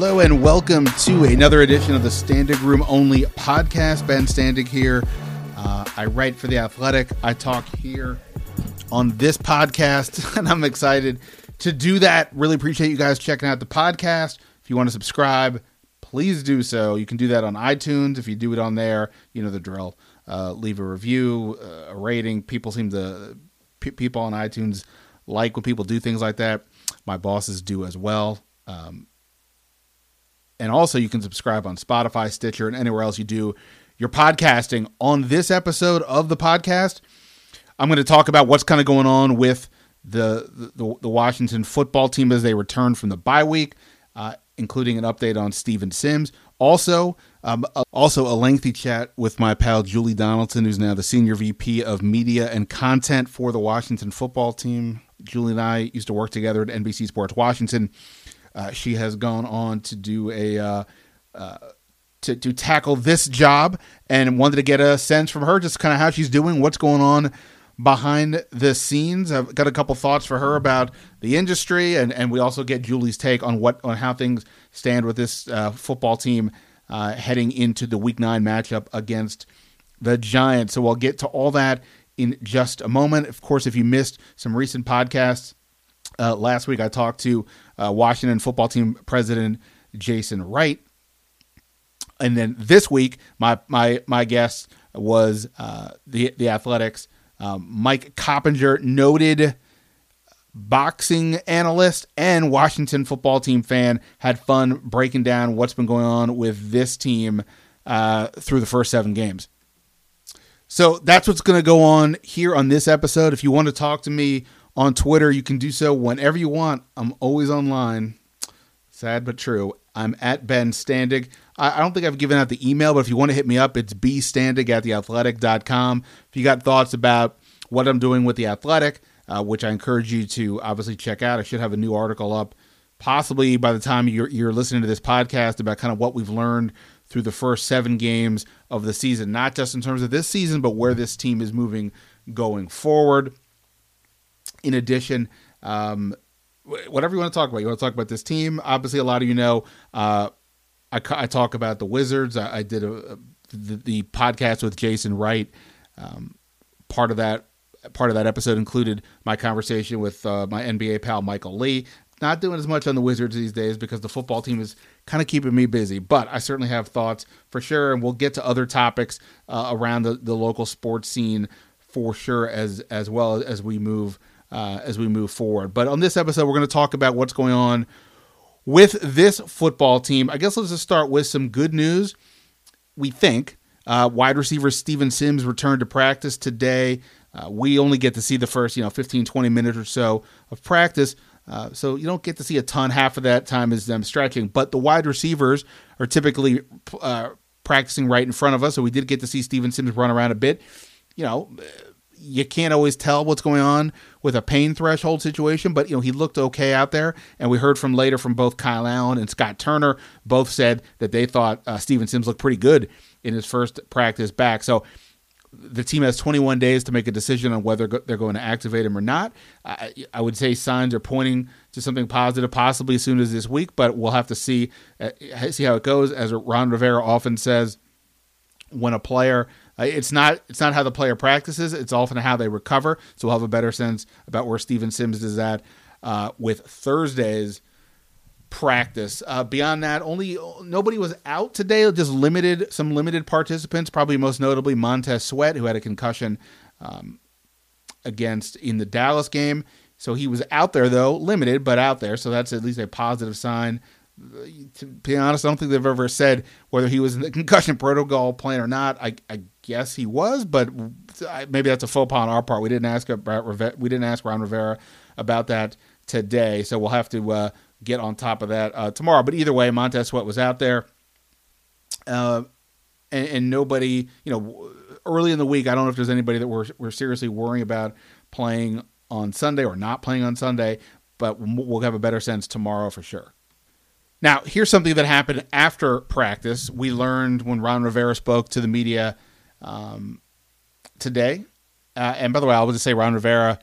Hello and welcome to another edition of the Standig Room Only podcast. Ben Standig here. Uh, I write for The Athletic. I talk here on this podcast, and I'm excited to do that. Really appreciate you guys checking out the podcast. If you want to subscribe, please do so. You can do that on iTunes. If you do it on there, you know the drill. Uh, leave a review, uh, a rating. People seem to, p- people on iTunes like when people do things like that. My bosses do as well. Um, and also, you can subscribe on Spotify, Stitcher, and anywhere else you do your podcasting. On this episode of the podcast, I'm going to talk about what's kind of going on with the, the, the Washington football team as they return from the bye week, uh, including an update on Steven Sims. Also, um, also a lengthy chat with my pal Julie Donaldson, who's now the senior VP of media and content for the Washington football team. Julie and I used to work together at NBC Sports Washington. Uh, she has gone on to do a uh, uh, to to tackle this job, and wanted to get a sense from her just kind of how she's doing, what's going on behind the scenes. I've got a couple thoughts for her about the industry, and and we also get Julie's take on what on how things stand with this uh, football team uh, heading into the Week Nine matchup against the Giants. So we'll get to all that in just a moment. Of course, if you missed some recent podcasts. Last week, I talked to uh, Washington football team president Jason Wright, and then this week, my my my guest was uh, the the Athletic's um, Mike Coppinger, noted boxing analyst and Washington football team fan, had fun breaking down what's been going on with this team uh, through the first seven games. So that's what's going to go on here on this episode. If you want to talk to me on Twitter, you can do so whenever you want. I'm always online. Sad but true. I'm at Ben Standig. I, I don't think I've given out the email, but if you want to hit me up, it's bstandig at theathletic.com. If you got thoughts about what I'm doing with the athletic, uh, which I encourage you to obviously check out, I should have a new article up possibly by the time you're, you're listening to this podcast about kind of what we've learned through the first seven games of the season, not just in terms of this season, but where this team is moving going forward. In addition, um, whatever you want to talk about, you want to talk about this team. Obviously, a lot of you know uh, I, I, talk about the Wizards. I, I did a, a the, the, podcast with Jason Wright. Um, part of that part of that episode included my conversation with uh, my NBA pal Michael Lee. Not doing as much on the Wizards these days because the football team is kind of keeping me busy, but I certainly have thoughts for sure, and we'll get to other topics uh, around the, the local sports scene for sure as as well as we move uh, as we move forward. But on this episode, we're going to talk about what's going on with this football team. I guess let's just start with some good news. We think uh, wide receiver Steven Sims returned to practice today. Uh, we only get to see the first, you know, 15, 20 minutes or so of practice. Uh, so you don't get to see a ton. Half of that time is them stretching. But the wide receivers are typically uh, practicing right in front of us. So we did get to see Steven Sims run around a bit. You know, you can't always tell what's going on with a pain threshold situation, but you know he looked okay out there. And we heard from later from both Kyle Allen and Scott Turner, both said that they thought uh, Steven Sims looked pretty good in his first practice back. So the team has 21 days to make a decision on whether they're going to activate him or not. I, I, would say signs are pointing to something positive, possibly as soon as this week, but we'll have to see uh, see how it goes. As Ron Rivera often says, when a player it's not it's not how the player practices; it's often how they recover. So we'll have a better sense about where Steven Sims is at uh, with Thursday's practice. Uh, beyond that, only nobody was out today. Just limited some limited participants. Probably most notably Montez Sweat, who had a concussion um, against in the Dallas game. So he was out there though, limited but out there. So that's at least a positive sign. To be honest, I don't think they've ever said whether he was in the concussion protocol plan or not. I, I guess he was, but maybe that's a faux pas on our part. We didn't ask about we didn't ask Ron Rivera about that today, so we'll have to uh, get on top of that uh, tomorrow. But either way, Montez Sweat was out there, uh, and, and, nobody, you know, early in the week, I don't know if there's anybody that we're we're seriously worrying about playing on Sunday or not playing on Sunday, but we'll have a better sense tomorrow for sure. Now, here's something that happened after practice. We learned when Ron Rivera spoke to the media um, today. Uh, and by the way, I will just say Ron Rivera,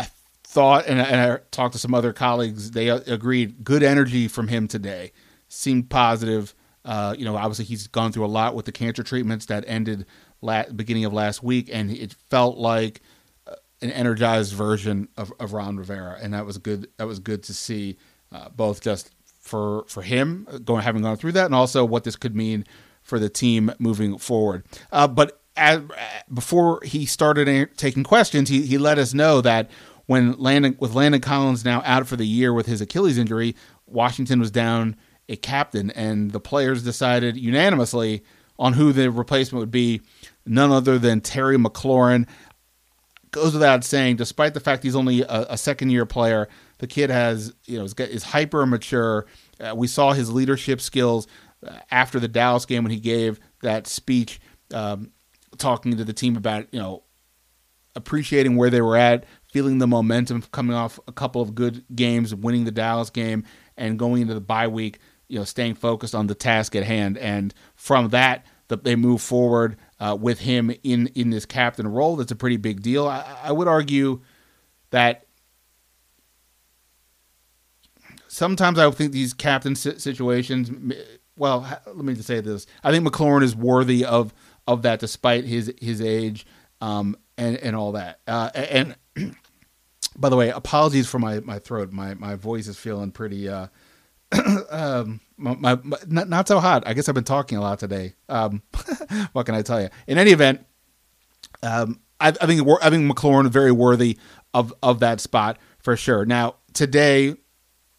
I thought, and, and I talked to some other colleagues, they agreed good energy from him today. Seemed positive. Uh, you know, obviously he's gone through a lot with the cancer treatments that ended la- beginning of last week, and it felt like uh, an energized version of, of Ron Rivera, and that was good. That was good to see, uh, both just for for him going having gone through that, and also what this could mean for the team moving forward. Uh, but as, before he started taking questions, he he let us know that when Landon with Landon Collins now out for the year with his Achilles injury, Washington was down a captain, and the players decided unanimously on who the replacement would be. None other than Terry McLaurin. Goes without saying, despite the fact he's only a, a second year player, the kid has you know is, is hyper mature. Uh, we saw his leadership skills uh, after the Dallas game when he gave that speech, um, talking to the team about you know appreciating where they were at, feeling the momentum coming off a couple of good games, winning the Dallas game, and going into the bye week, you know, staying focused on the task at hand. And from that, they move forward uh, with him in in this captain role. That's a pretty big deal. I, I would argue that sometimes I think these captain situations. Well, let me just say this: I think McLaurin is worthy of of that, despite his his age um, and and all that. Uh, and by the way, apologies for my, my throat. My my voice is feeling pretty uh, um, my, my, not, not so hot. I guess I've been talking a lot today. Um, what can I tell you? In any event, um, I, I think I think McLaurin very worthy of of that spot for sure. Now today,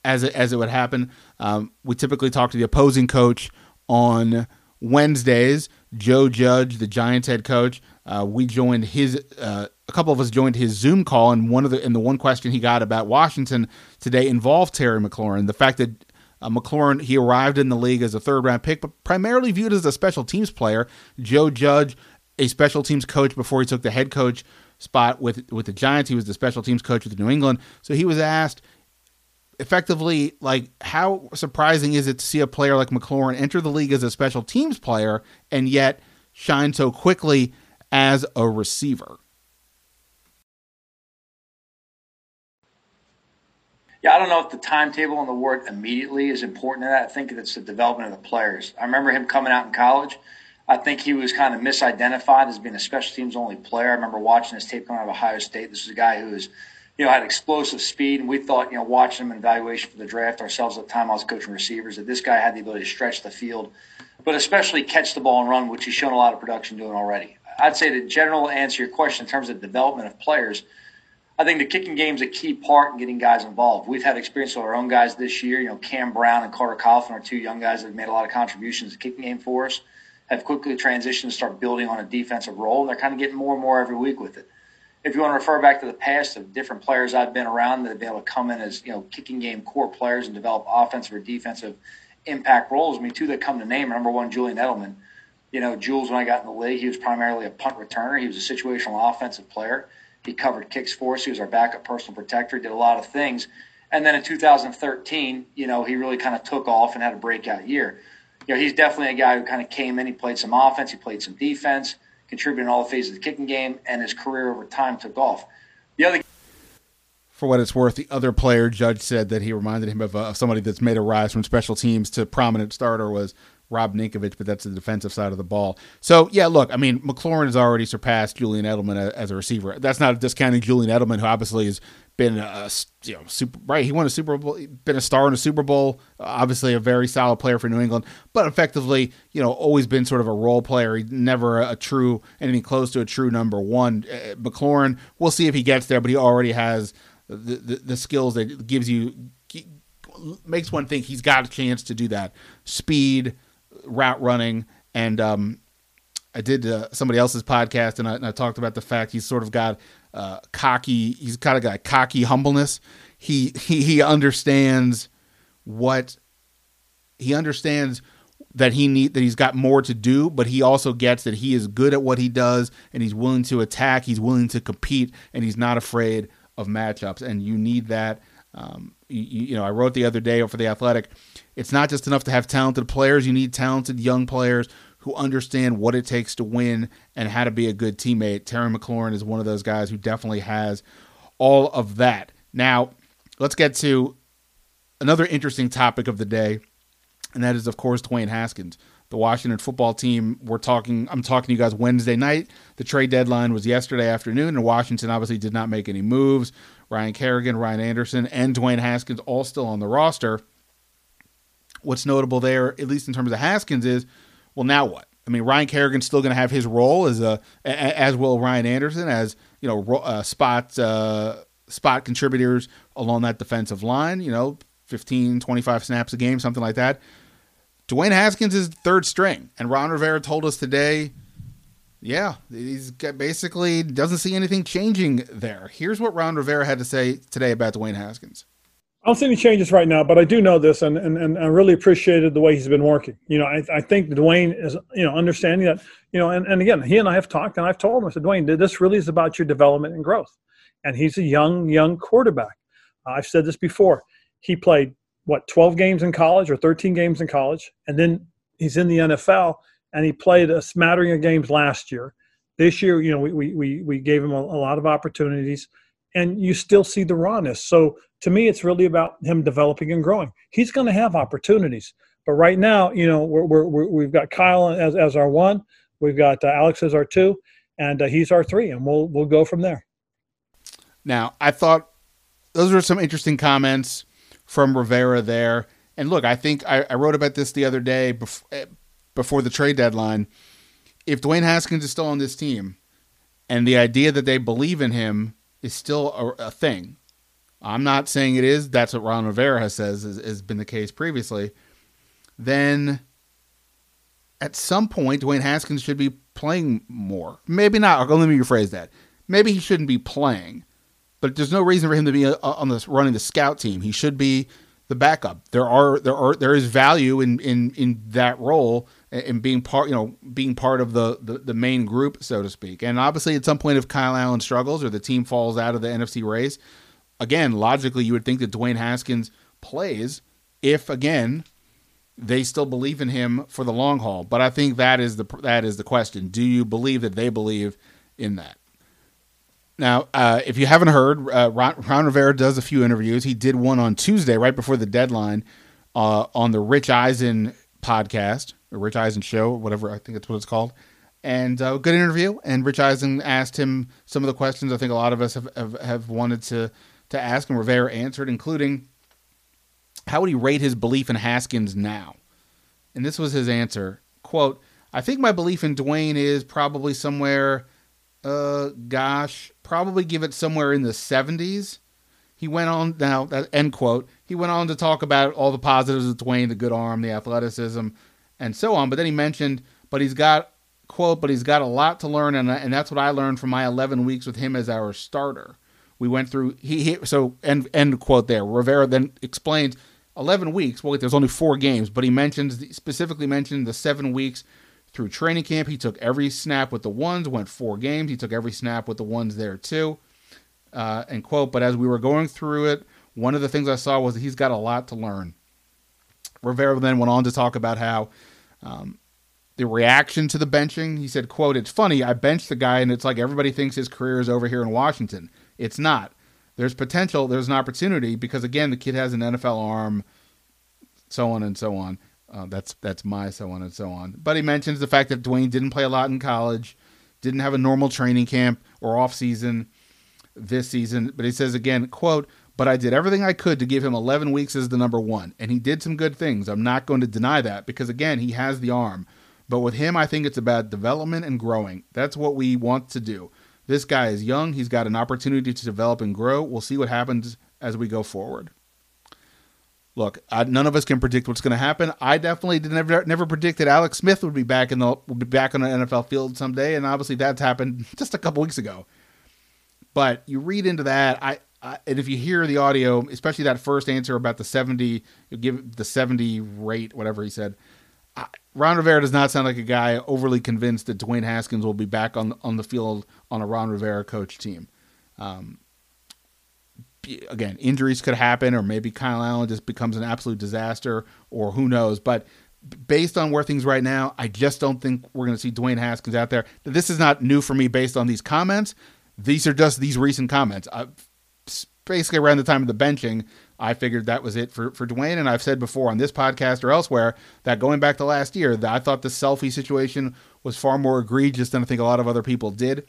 as it, as it would happen, um, we typically talk to the opposing coach on Wednesdays. Joe Judge, the Giants head coach, uh, we joined his. Uh, a couple of us joined his Zoom call, and one of the and the one question he got about Washington today involved Terry McLaurin. The fact that uh, McLaurin he arrived in the league as a third round pick, but primarily viewed as a special teams player. Joe Judge, a special teams coach before he took the head coach spot with with the Giants. He was the special teams coach with New England. So he was asked effectively like how surprising is it to see a player like McLaurin enter the league as a special teams player and yet shine so quickly as a receiver? Yeah, I don't know if the timetable and the work immediately is important to that. I think it's the development of the players. I remember him coming out in college. I think he was kind of misidentified as being a special teams only player. I remember watching his tape coming out of Ohio State. This is a guy who was, you know, had explosive speed, and we thought, you know, watching him in evaluation for the draft ourselves at the time I was coaching receivers, that this guy had the ability to stretch the field, but especially catch the ball and run, which he's shown a lot of production doing already. I'd say the general answer to your question in terms of development of players, I think the kicking game is a key part in getting guys involved. We've had experience with our own guys this year. You know, Cam Brown and Carter Coughlin are two young guys that have made a lot of contributions to the kicking game for us, have quickly transitioned to start building on a defensive role. And they're kind of getting more and more every week with it. If you want to refer back to the past of different players I've been around that have been able to come in as, you know, kicking game core players and develop offensive or defensive impact roles, I mean, two that come to name, number one, Julian Edelman – you know, Jules, when I got in the league, he was primarily a punt returner. He was a situational offensive player. He covered kicks for us. He was our backup personal protector, He did a lot of things. And then in 2013, you know, he really kind of took off and had a breakout year. You know, he's definitely a guy who kind of came in. He played some offense, he played some defense, contributed in all the phases of the kicking game, and his career over time took off. The other for what it's worth, the other player Judge said that he reminded him of, uh, somebody that's made a rise from special teams to prominent starter was Rob Ninkovich, but that's the defensive side of the ball. So yeah, look, I mean, McLaurin has already surpassed Julian Edelman as a receiver. That's not discounting Julian Edelman, who obviously has been a you know super right. He won a Super Bowl, been a star in a Super Bowl. Obviously, a very solid player for New England, but effectively, you know, always been sort of a role player. He never a, a true anything close to a true number one. Uh, McLaurin, we'll see if he gets there, but he already has the, the, the skills that gives you makes one think he's got a chance to do that. Speed route running, and um, I did uh, somebody else's podcast, and I, and I, talked about the fact he's sort of got uh, cocky. He's kind of got cocky humbleness. He he he understands what he understands that he need that he's got more to do, but he also gets that he is good at what he does, and he's willing to attack. He's willing to compete, and he's not afraid of matchups. And you need that. Um, you, you know, I wrote the other day for the Athletic it's not just enough to have talented players, you need talented young players who understand what it takes to win and how to be a good teammate. Terry McLaurin is one of those guys who definitely has all of that. Now, let's get to another interesting topic of the day, and that is, of course, Dwayne Haskins. The Washington football team, we're talking, I'm talking to you guys Wednesday night. The trade deadline was yesterday afternoon, and Washington obviously did not make any moves. Ryan Kerrigan, Ryan Anderson, and Dwayne Haskins all still on the roster. What's notable there, at least in terms of Haskins, is well, now what? I mean, Ryan Kerrigan's still going to have his role as a, as will Ryan Anderson as you know, uh, spot uh, spot contributors along that defensive line. You know, 15, 25 snaps a game, something like that. Dwayne Haskins is third string, and Ron Rivera told us today, yeah, he's basically doesn't see anything changing there. Here's what Ron Rivera had to say today about Dwayne Haskins. I don't see any changes right now, but I do know this, and, and, and I really appreciated the way he's been working. You know, I, I think Dwayne is, you know, understanding that, you know, and, and again, he and I have talked, and I've told him, I said, Dwayne, this really is about your development and growth. And he's a young, young quarterback. I've said this before. He played, what, 12 games in college or 13 games in college, and then he's in the NFL, and he played a smattering of games last year. This year, you know, we, we, we gave him a, a lot of opportunities and you still see the rawness. So to me, it's really about him developing and growing. He's going to have opportunities, but right now, you know, we're, we have got Kyle as, as our one, we've got uh, Alex as our two, and uh, he's our three, and we'll we'll go from there. Now, I thought those were some interesting comments from Rivera there. And look, I think I, I wrote about this the other day before, eh, before the trade deadline. If Dwayne Haskins is still on this team, and the idea that they believe in him is still a, a thing. I'm not saying it is. That's what Ron Rivera says has, been the case previously. Then at some point, Dwayne Haskins should be playing more. Maybe not. Let me rephrase that. Maybe he shouldn't be playing, but there's no reason for him to be uh, on this running the scout team. He should be the backup. There are there are there is value in in in that role and being part you know being part of the, the, the main group so to speak. And obviously, at some point, if Kyle Allen struggles or the team falls out of the NFC race, again, logically, you would think that Dwayne Haskins plays if again they still believe in him for the long haul. But I think that is the that is the question. Do you believe that they believe in that? Now, uh, if you haven't heard, uh, Ron, Ron, Rivera does a few interviews. He did one on Tuesday, right before the deadline, uh, on the Rich Eisen podcast, Rich Eisen show, whatever I think that's what it's called. And uh, good interview. And Rich Eisen asked him some of the questions I think a lot of us have, have, have wanted to to ask, and Rivera answered, including how would he rate his belief in Haskins now? And this was his answer: "Quote: I think my belief in Dwayne is probably somewhere." uh, gosh, probably give it somewhere in the 70s. He went on now, end quote. He went on to talk about all the positives of Dwayne, the good arm, the athleticism, and so on. But then he mentioned, but he's got quote, but he's got a lot to learn, and and that's what I learned from my 11 weeks with him as our starter. We went through he, he so end end quote there. Rivera then explains 11 weeks. Well, there's only four games, but he mentions specifically mentioned the seven weeks through training camp. He took every snap with the ones, went four games. He took every snap with the ones there too. Uh, and quote, but as we were going through it, one of the things I saw was that he's got a lot to learn. Rivera then went on to talk about how um, the reaction to the benching. He said, "quote It's funny. I benched the guy, and it's like everybody thinks his career is over here in Washington. It's not. There's potential. There's an opportunity because again, the kid has an NFL arm, so on and so on. Uh, that's that's my so on and so on. But he mentions the fact that Dwayne didn't play a lot in college, didn't have a normal training camp or off season this season. But he says again, quote, but I did everything I could to give him 11 weeks as the number one. And he did some good things. I'm not going to deny that because, again, he has the arm. But with him, I think it's about development and growing. That's what we want to do. This guy is young. He's got an opportunity to develop and grow. We'll see what happens as we go forward look, I, none of us can predict what's going to happen. I definitely never never predicted Alex Smith would be back in the would be back on the NFL field someday, and obviously that's happened just a couple weeks ago. But you read into that, I, And if you hear the audio, especially that first answer about the seventy, give the seventy rate, whatever he said. Ron Rivera does not sound like a guy overly convinced that Dwayne Haskins will be back on on the field on a Ron Rivera coach team. Um, again, injuries could happen, or maybe Kyle Allen just becomes an absolute disaster, or who knows. But based on where things right now, I just don't think we're going to see Dwayne Haskins out there. This is not new for me based on these comments. These are just these recent comments. I, basically around the time of the benching, I figured that was it for, for Dwayne. And I've said before on this podcast or elsewhere that going back to last year, that I thought the selfie situation was far more egregious than I think a lot of other people did.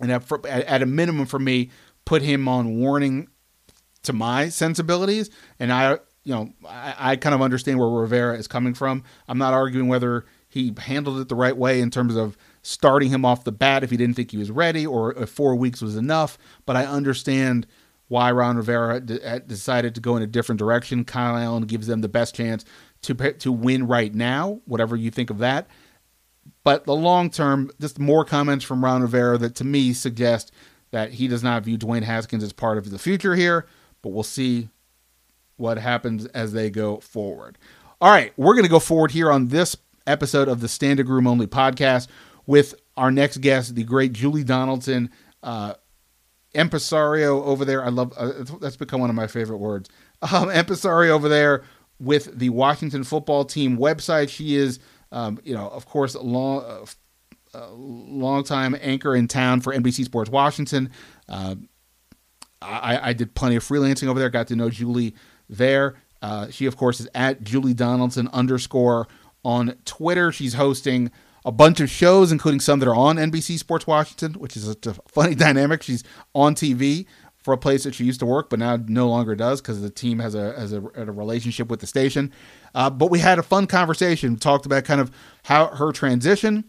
And at, at a minimum for me, put him on warning to my sensibilities. And I, you know, I, I kind of understand where Rivera is coming from. I'm not arguing whether he handled it the right way in terms of starting him off the bat if he didn't think he was ready or if four weeks was enough. But I understand why Ron Rivera decided to go in a different direction. Kyle Allen gives them the best chance to to win right now, whatever you think of that. But the long term, just more comments from Ron Rivera that to me suggest that he does not view Dwayne Haskins as part of the future here. But we'll see what happens as they go forward. All right, we're going to go forward here on this episode of the Standig Room Only podcast with our next guest, the great Julie Donaldson, uh, impresario over there. I love uh, that's become one of my favorite words. Um, impresario over there with the Washington football team website. She is, um, you know, of course, a long, uh, uh, long time anchor in town for NBC Sports Washington. Uh, I, I, did plenty of freelancing over there. Got to know Julie there. Uh, she, of course, is at Julie Donaldson underscore on Twitter. She's hosting a bunch of shows, including some that are on NBC Sports Washington, which is a, funny dynamic. She's on TV for a place that she used to work, but now no longer does because the team has a has a, a relationship with the station. Uh, but we had a fun conversation. Talked about kind of how her transition,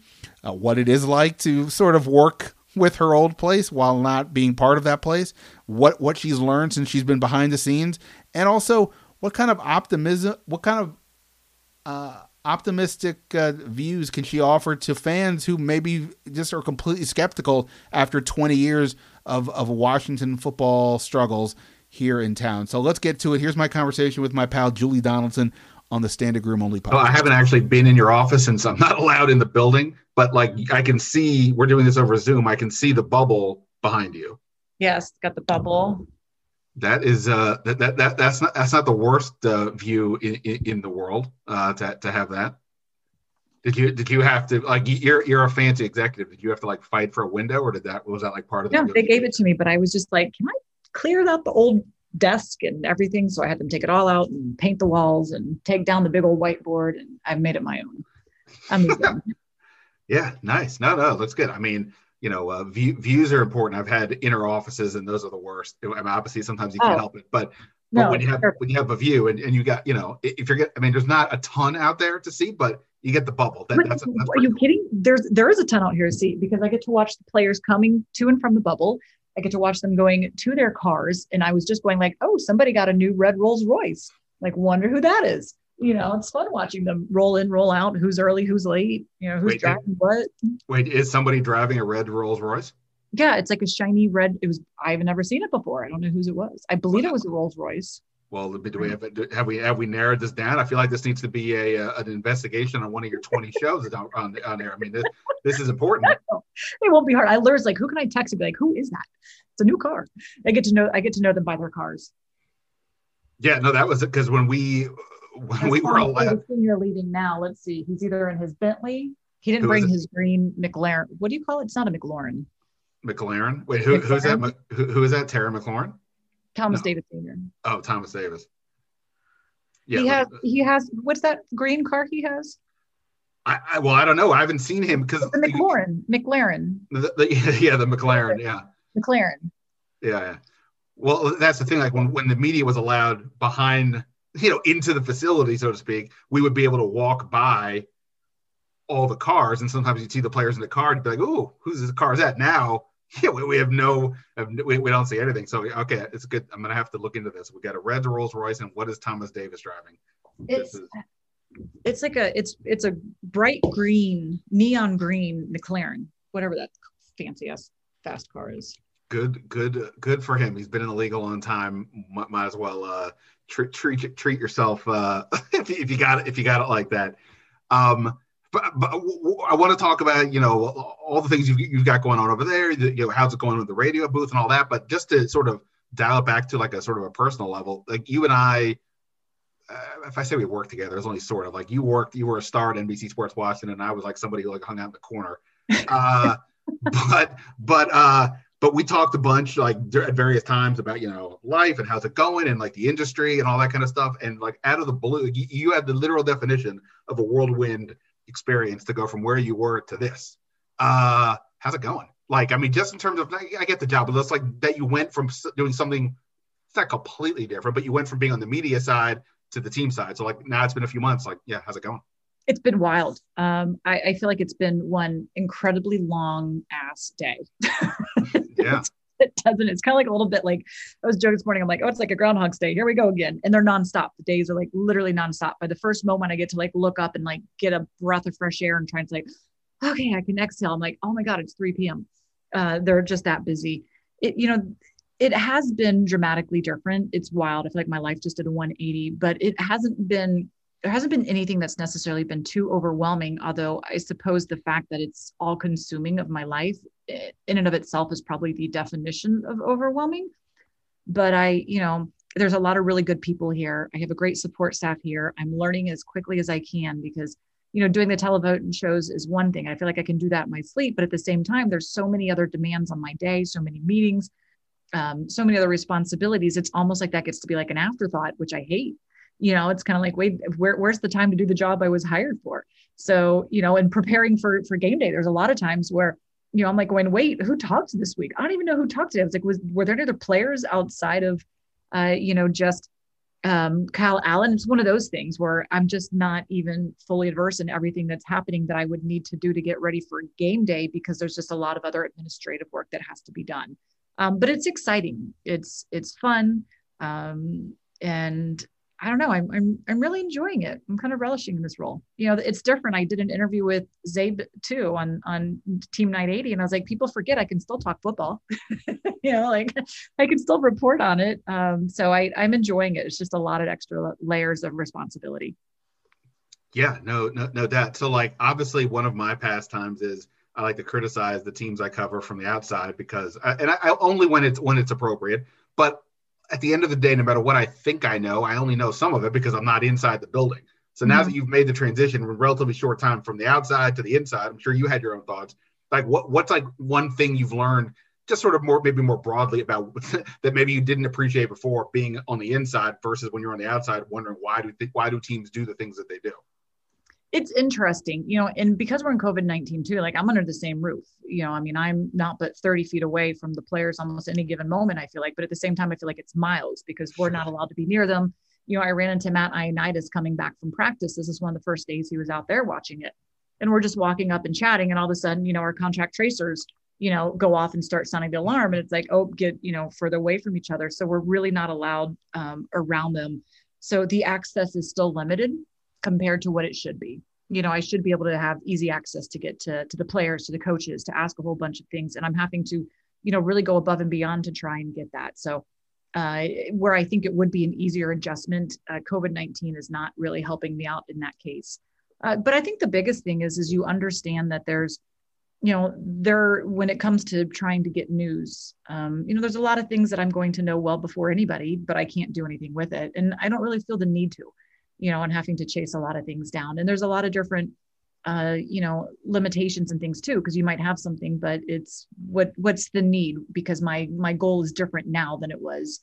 uh, what it is like to sort of work with her old place while not being part of that place, what what she's learned since she's been behind the scenes, and also what kind of optimism, what kind of uh, optimistic uh, views can she offer to fans who maybe just are completely skeptical after 20 years of, of Washington football struggles here in town? So let's get to it. Here's my conversation with my pal Julie Donaldson on the Standig Room Only podcast. Well, I haven't actually been in your office since I'm not allowed in the building, but like I can see, we're doing this over Zoom. I can see the bubble behind you. Yes, got the bubble. That is uh that, that, that that's not that's not the worst uh, view in, in, in the world uh to to have that. Did you did you have to like you're you're a fancy executive? Did you have to like fight for a window, or did that was that like part of? The yeah, they gave it to me, but I was just like, can I clear out the old desk and everything? So I had them take it all out and paint the walls and take down the big old whiteboard, and I made it my own. I'm yeah, nice. No, no, looks good. I mean, you know, uh, view, views are important. I've had inner offices, and those are the worst. I mean, obviously, sometimes you can't oh. help it, but but no, when you have sure. when you have a view and, and you got you know if you're get, I mean, there's not a ton out there to see, but you get the bubble. That, that's, that's are you cool. kidding? There's there is a ton out here to see because I get to watch the players coming to and from the bubble. I get to watch them going to their cars, and I was just going like, oh, somebody got a new red Rolls Royce. Like, wonder who that is you know, it's fun watching them roll in, roll out, who's early, who's late, you know, who's wait, driving what. Wait, is somebody driving a red Rolls Royce? Yeah, it's like a shiny red. It was I've never seen it before. I don't know whose it was. I believe it was a Rolls Royce. Well, do we have have we have we narrowed this down? I feel like this needs to be a, a an investigation on one of your twenty shows on on, on there. I mean, this this is important. it won't be hard. I learned like, who can I text and be like, who is that? It's a new car. I get to know I get to know them by their cars. Yeah, no, that was because when we when we were allowed. Senior leaving now. Let's see. He's either in his Bentley. He didn't bring his green McLaren. What do you call it? It's not a mclaren McLaren. Wait, who, McLaren? who's that? Who, who is that? Terry McLaurin. Thomas no. Davis Senior. Oh, Thomas Davis. Yeah. He has. He has. What's that green car he has? I, I well, I don't know. I haven't seen him because the McLaurin. McLaren. The, the, yeah, the McLaren. Yeah. McLaren. Yeah, yeah. Well, that's the thing. Like when when the media was allowed behind you know into the facility so to speak we would be able to walk by all the cars. And sometimes you'd see the players in the car and be like oh who's this car is that? Now yeah we, we have no we, we don't see anything. So okay it's good. I'm gonna have to look into this. We got a red rolls royce and what is thomas davis driving? It's is, it's like a it's it's a bright green neon green mclaren whatever that fancy ass fast car is. Good good good for him. He's been in the league a long time. Might, might as well uh treat treat, treat yourself uh, if, you, if you got it if you got it like that. Um, but, but I want to talk about you know all the things you've, you've got going on over there. You know how's it going with the radio booth and all that. But just to sort of dial it back to like a sort of a personal level, like you and I. Uh, if I say we worked together, it's only sort of like you worked. You were a star at NBC Sports Washington, and I was like somebody who like hung out in the corner. Uh, but but uh, but we talked a bunch like at various times about you know life and how's it going and like the industry and all that kind of stuff. And like out of the blue you, you had the literal definition of a whirlwind experience to go from where you were to this. Uh how's it going? Like i mean just in terms of i get the job but it's like that you went from doing something it's not completely different but you went from being on the media side to the team side. So like now it's been a few months like yeah how's it going? It's been wild. Um, I, I, feel like it's been one incredibly long ass day. yeah. it doesn't. It's kind of like a little bit like I was joking this morning. I'm like, oh, it's like a Groundhog's Day. Here we go again. And they're nonstop. The days are like literally nonstop. By the first moment I get to like look up and like get a breath of fresh air and try and say, okay, I can exhale. I'm like, oh my God, it's 3 p.m. Uh, they're just that busy. It, you know, it has been dramatically different. It's wild. I feel like my life just did a 180, but it hasn't been there hasn't been anything that's necessarily been too overwhelming although i suppose the fact that it's all consuming of my life eh, in and of itself is probably the definition of overwhelming. But i you know there's a lot of really good people here. I have a great support staff here. I'm learning as quickly as i can because you know doing the televote and shows is one thing. I feel like i can do that in my sleep but at the same time there's so many other demands on my day so many meetings um, so many other responsibilities. It's almost like that gets to be like an afterthought which i hate you know it's kind of like wait where, where's the time to do the job i was hired for so you know and preparing for for game day there's a lot of times where you know i'm like going wait who talked this week i don't even know who talked today i was like was were there any other players outside of uh you know just um, Kyle Allen. It's one of those things where I'm just not even fully adverse in everything that's happening that I would need to do to get ready for game day because there's just a lot of other administrative work that has to be done. Um, but it's exciting. It's it's fun, um, and I don't know. I'm, I'm, I'm really enjoying it. I'm kind of relishing in this role. You know, it's different. I did an interview with Zabe too on, on team 980 and I was like, people forget I can still talk football, you know, like I can still report on it. Um, so I, I'm enjoying it. It's just a lot of extra layers of responsibility. Yeah, no, no, no doubt. So like, obviously one of my pastimes is I like to criticize the teams I cover from the outside because, I, and I, I only when it's, when it's appropriate, but at the end of the day, no matter what I think I know, I only know some of it because I'm not inside the building. So now mm-hmm. that you've made the transition in relatively short time from the outside to the inside, I'm sure you had your own thoughts. Like what what's like one thing you've learned just sort of more maybe more broadly about that maybe you didn't appreciate before being on the inside versus when you're on the outside wondering why do th- why do teams do the things that they do it's interesting, you know, and because we're in COVID 19 too, like I'm under the same roof. You know, I mean, I'm not but 30 feet away from the players almost any given moment, I feel like. But at the same time, I feel like it's miles because we're not allowed to be near them. You know, I ran into Matt Ioannidis coming back from practice. This is one of the first days he was out there watching it. And we're just walking up and chatting. And all of a sudden, you know, our contract tracers, you know, go off and start sounding the alarm. And it's like, oh, get, you know, further away from each other. So we're really not allowed um, around them. So the access is still limited compared to what it should be. You know i should be able to have easy access to get to, to the players to the coaches to ask a whole bunch of things. And i'm having to you know really go above and beyond to try and get that. So uh, where i think it would be an easier adjustment uh, covid-19 is not really helping me out in that case. Uh, but i think the biggest thing is is you understand that there's you know there when it comes to trying to get news um, you know there's a lot of things that i'm going to know well before anybody but i can't do anything with it. And i don't really feel the need to you know, and having to chase a lot of things down. And there's a lot of different, uh, you know, limitations and things too, because you might have something, but it's what what's the need? Because my my goal is different now than it was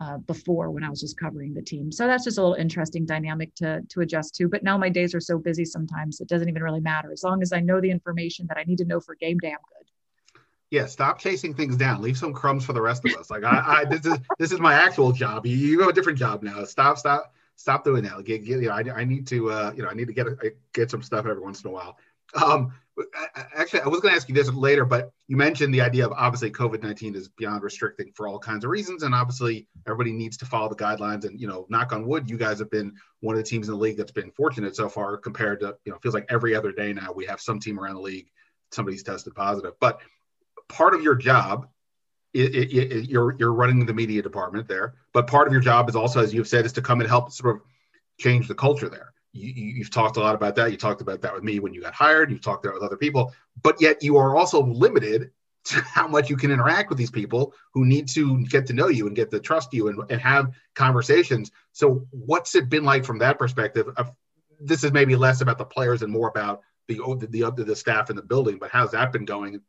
uh, before when I was just covering the team. So that's just a little interesting dynamic to to adjust to. But now my days are so busy sometimes it doesn't even really matter. As long as I know the information that I need to know for game day, I'm good yeah, stop chasing things down. Leave some crumbs for the rest of us. Like I, I this is this is my actual job. You, you have a different job now. Stop, stop, stop doing that. Get, get, you know, I, I need to, uh, you know, I need to get a, get some stuff every once in a while. Um, actually, I was going to ask you this later, but you mentioned the idea of obviously COVID nineteen is beyond restricting for all kinds of reasons, and obviously everybody needs to follow the guidelines. And you know, knock on wood, you guys have been one of the teams in the league that's been fortunate so far, compared to you know, feels like every other day now we have some team around the league somebody's tested positive. But part of your job it, it, it, you're you're running the media department there, but part of your job is also, as you've said, is to come and help sort of change the culture there. You, have talked a lot about that. You talked about that with me when you got hired. You've talked about with other people, but yet you are also limited to how much you can interact with these people who need to get to know you and get to trust you and, and have conversations. So, what's it been like from that perspective? Of, this is maybe less about the players and more about the the the, the staff in the building, but how's that been going?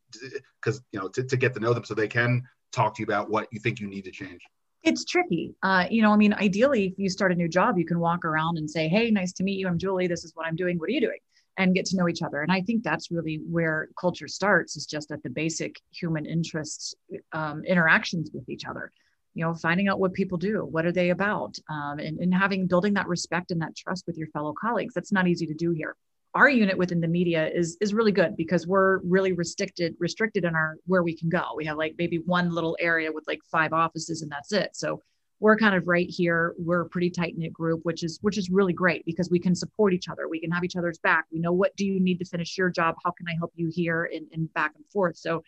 Because you know to, to get to know them so they can talk to you about what you think you need to change. It's tricky. Uh, you know, I mean, ideally, if you start a new job, you can walk around and say, "Hey, nice to meet you. I'm Julie. This is what I'm doing. What are you doing?" and get to know each other. And I think that's really where culture starts is just at the basic human interests um, interactions with each other. You know, finding out what people do, what are they about, um, and, and having building that respect and that trust with your fellow colleagues. That's not easy to do here. Our unit within the media is is really good because we're really restricted restricted in our where we can go. We have like maybe one little area with like five offices and that's it. So we're kind of right here. We're a pretty tight knit group which is which is really great because we can support each other. We can have each other's back. We know what do you need to finish your job? How can i help you here? And, and back and forth. So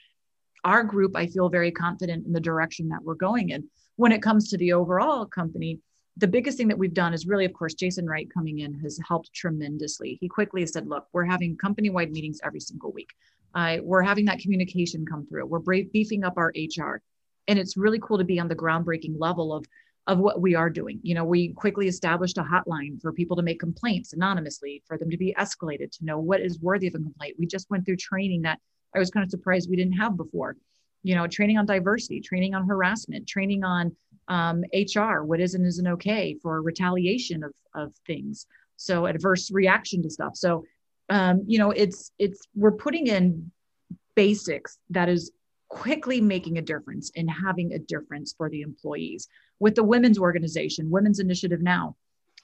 our group i feel very confident in the direction that we're going in. When it comes to the overall company the biggest thing that we've done is really of course jason wright coming in has helped tremendously he quickly said look we're having company wide meetings every single week uh, we're having that communication come through we're beefing up our hr and it's really cool to be on the groundbreaking level of of what we are doing. You know, we quickly established a hotline for people to make complaints anonymously, for them to be escalated, to know what is worthy of a complaint. We just went through training that I was kind of surprised we didn't have before. You know, training on diversity, training on harassment, training on um, HR, what is and isn't okay for retaliation of, of things. So adverse reaction to stuff. So, um, you know, it's it's we're putting in basics that is quickly making a difference and having a difference for the employees. With the women's organization, Women's Initiative Now,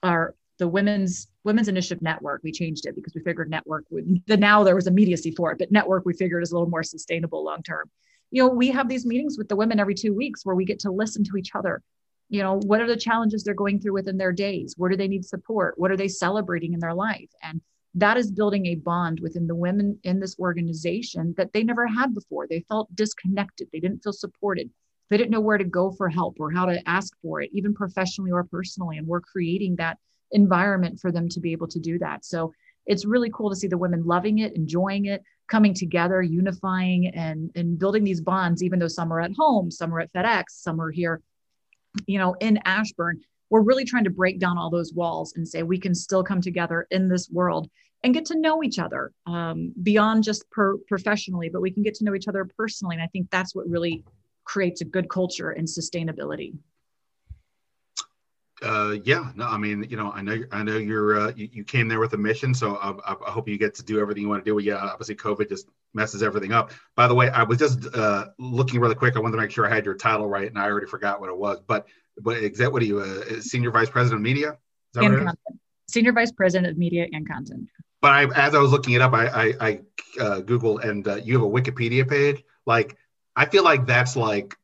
are the women's women's initiative network we changed it because we figured network would the now there was immediacy for it but network we figured is a little more sustainable long term you know we have these meetings with the women every two weeks where we get to listen to each other you know what are the challenges they're going through within their days where do they need support what are they celebrating in their life and that is building a bond within the women in this organization that they never had before. They felt disconnected, they didn't feel supported, they didn't know where to go for help or how to ask for it, even professionally or personally. And we're creating that environment for them to be able to do that. So it's really cool to see the women loving it, enjoying it, coming together, unifying, and, and building these bonds, even though some are at home, some are at FedEx, some are here, you know, in Ashburn we're really trying to break down all those walls and say we can still come together in this world and get to know each other um, beyond just per- professionally, but we can get to know each other personally. And I think that's what really creates a good culture and sustainability. Uh, yeah, no, I mean, you know, I know, I know you're, uh, you, you, came there with a mission, so I, I, hope you get to do everything you want to do. Yeah, obviously, COVID just messes everything up. By the way, I was just uh, looking really quick. I wanted to make sure I had your title right, and I already forgot what it was. But but exact? What are you, uh, senior vice president of media? and content. Senior vice president of media and content. But I, as I was looking it up, I, I, I uh, Googled, and uh, you have a Wikipedia page. Like, I feel like that's like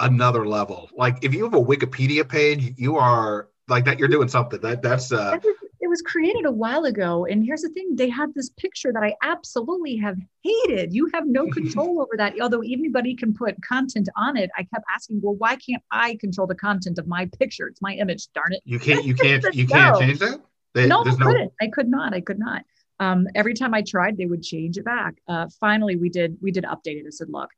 another level. Like, if you have a Wikipedia page, you are like that. You're doing something. That that's. Uh, it was created a while ago. And here's the thing they had this picture that I absolutely have hated. You have no control over that. Although anybody can put content on it, I kept asking, well, why can't I control the content of my picture? It's my image, darn it. You can't, you can't, you can't change that? They, no, I couldn't. I could not. I could not. Um, every time I tried, they would change it back. Uh, finally, we did, we did update it. I said, look,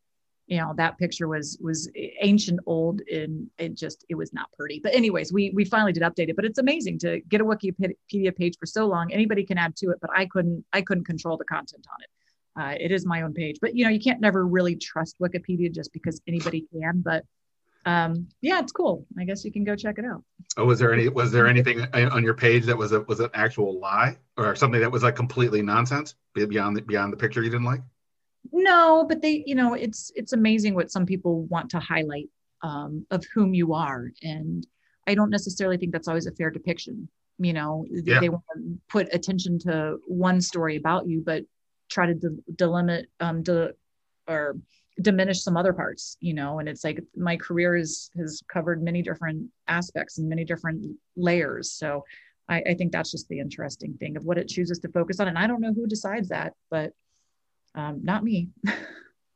you know that picture was was ancient old and it just it was not pretty. But anyways we we finally did update it but it's amazing to get a wikipedia page for so long. Anybody can add to it but i couldn't i couldn't control the content on it. Uh, it is my own page but you know you can't never really trust wikipedia just because anybody can but um, yeah it's cool. I guess you can go check it out. Oh was there any was there anything on your page that was a was an actual lie or something that was like completely nonsense beyond the, beyond the picture you didn't like no but they you know it's it's amazing what some people want to highlight um, of whom you are. And i don't necessarily think that's always a fair depiction you know yeah. they want to put attention to one story about you but try to de- delimit um de- or diminish some other parts you know? And it's like my career is has covered many different aspects and many different layers. So I, I think that's just the interesting thing of what it chooses to focus on. And i don't know who decides that but um, not me.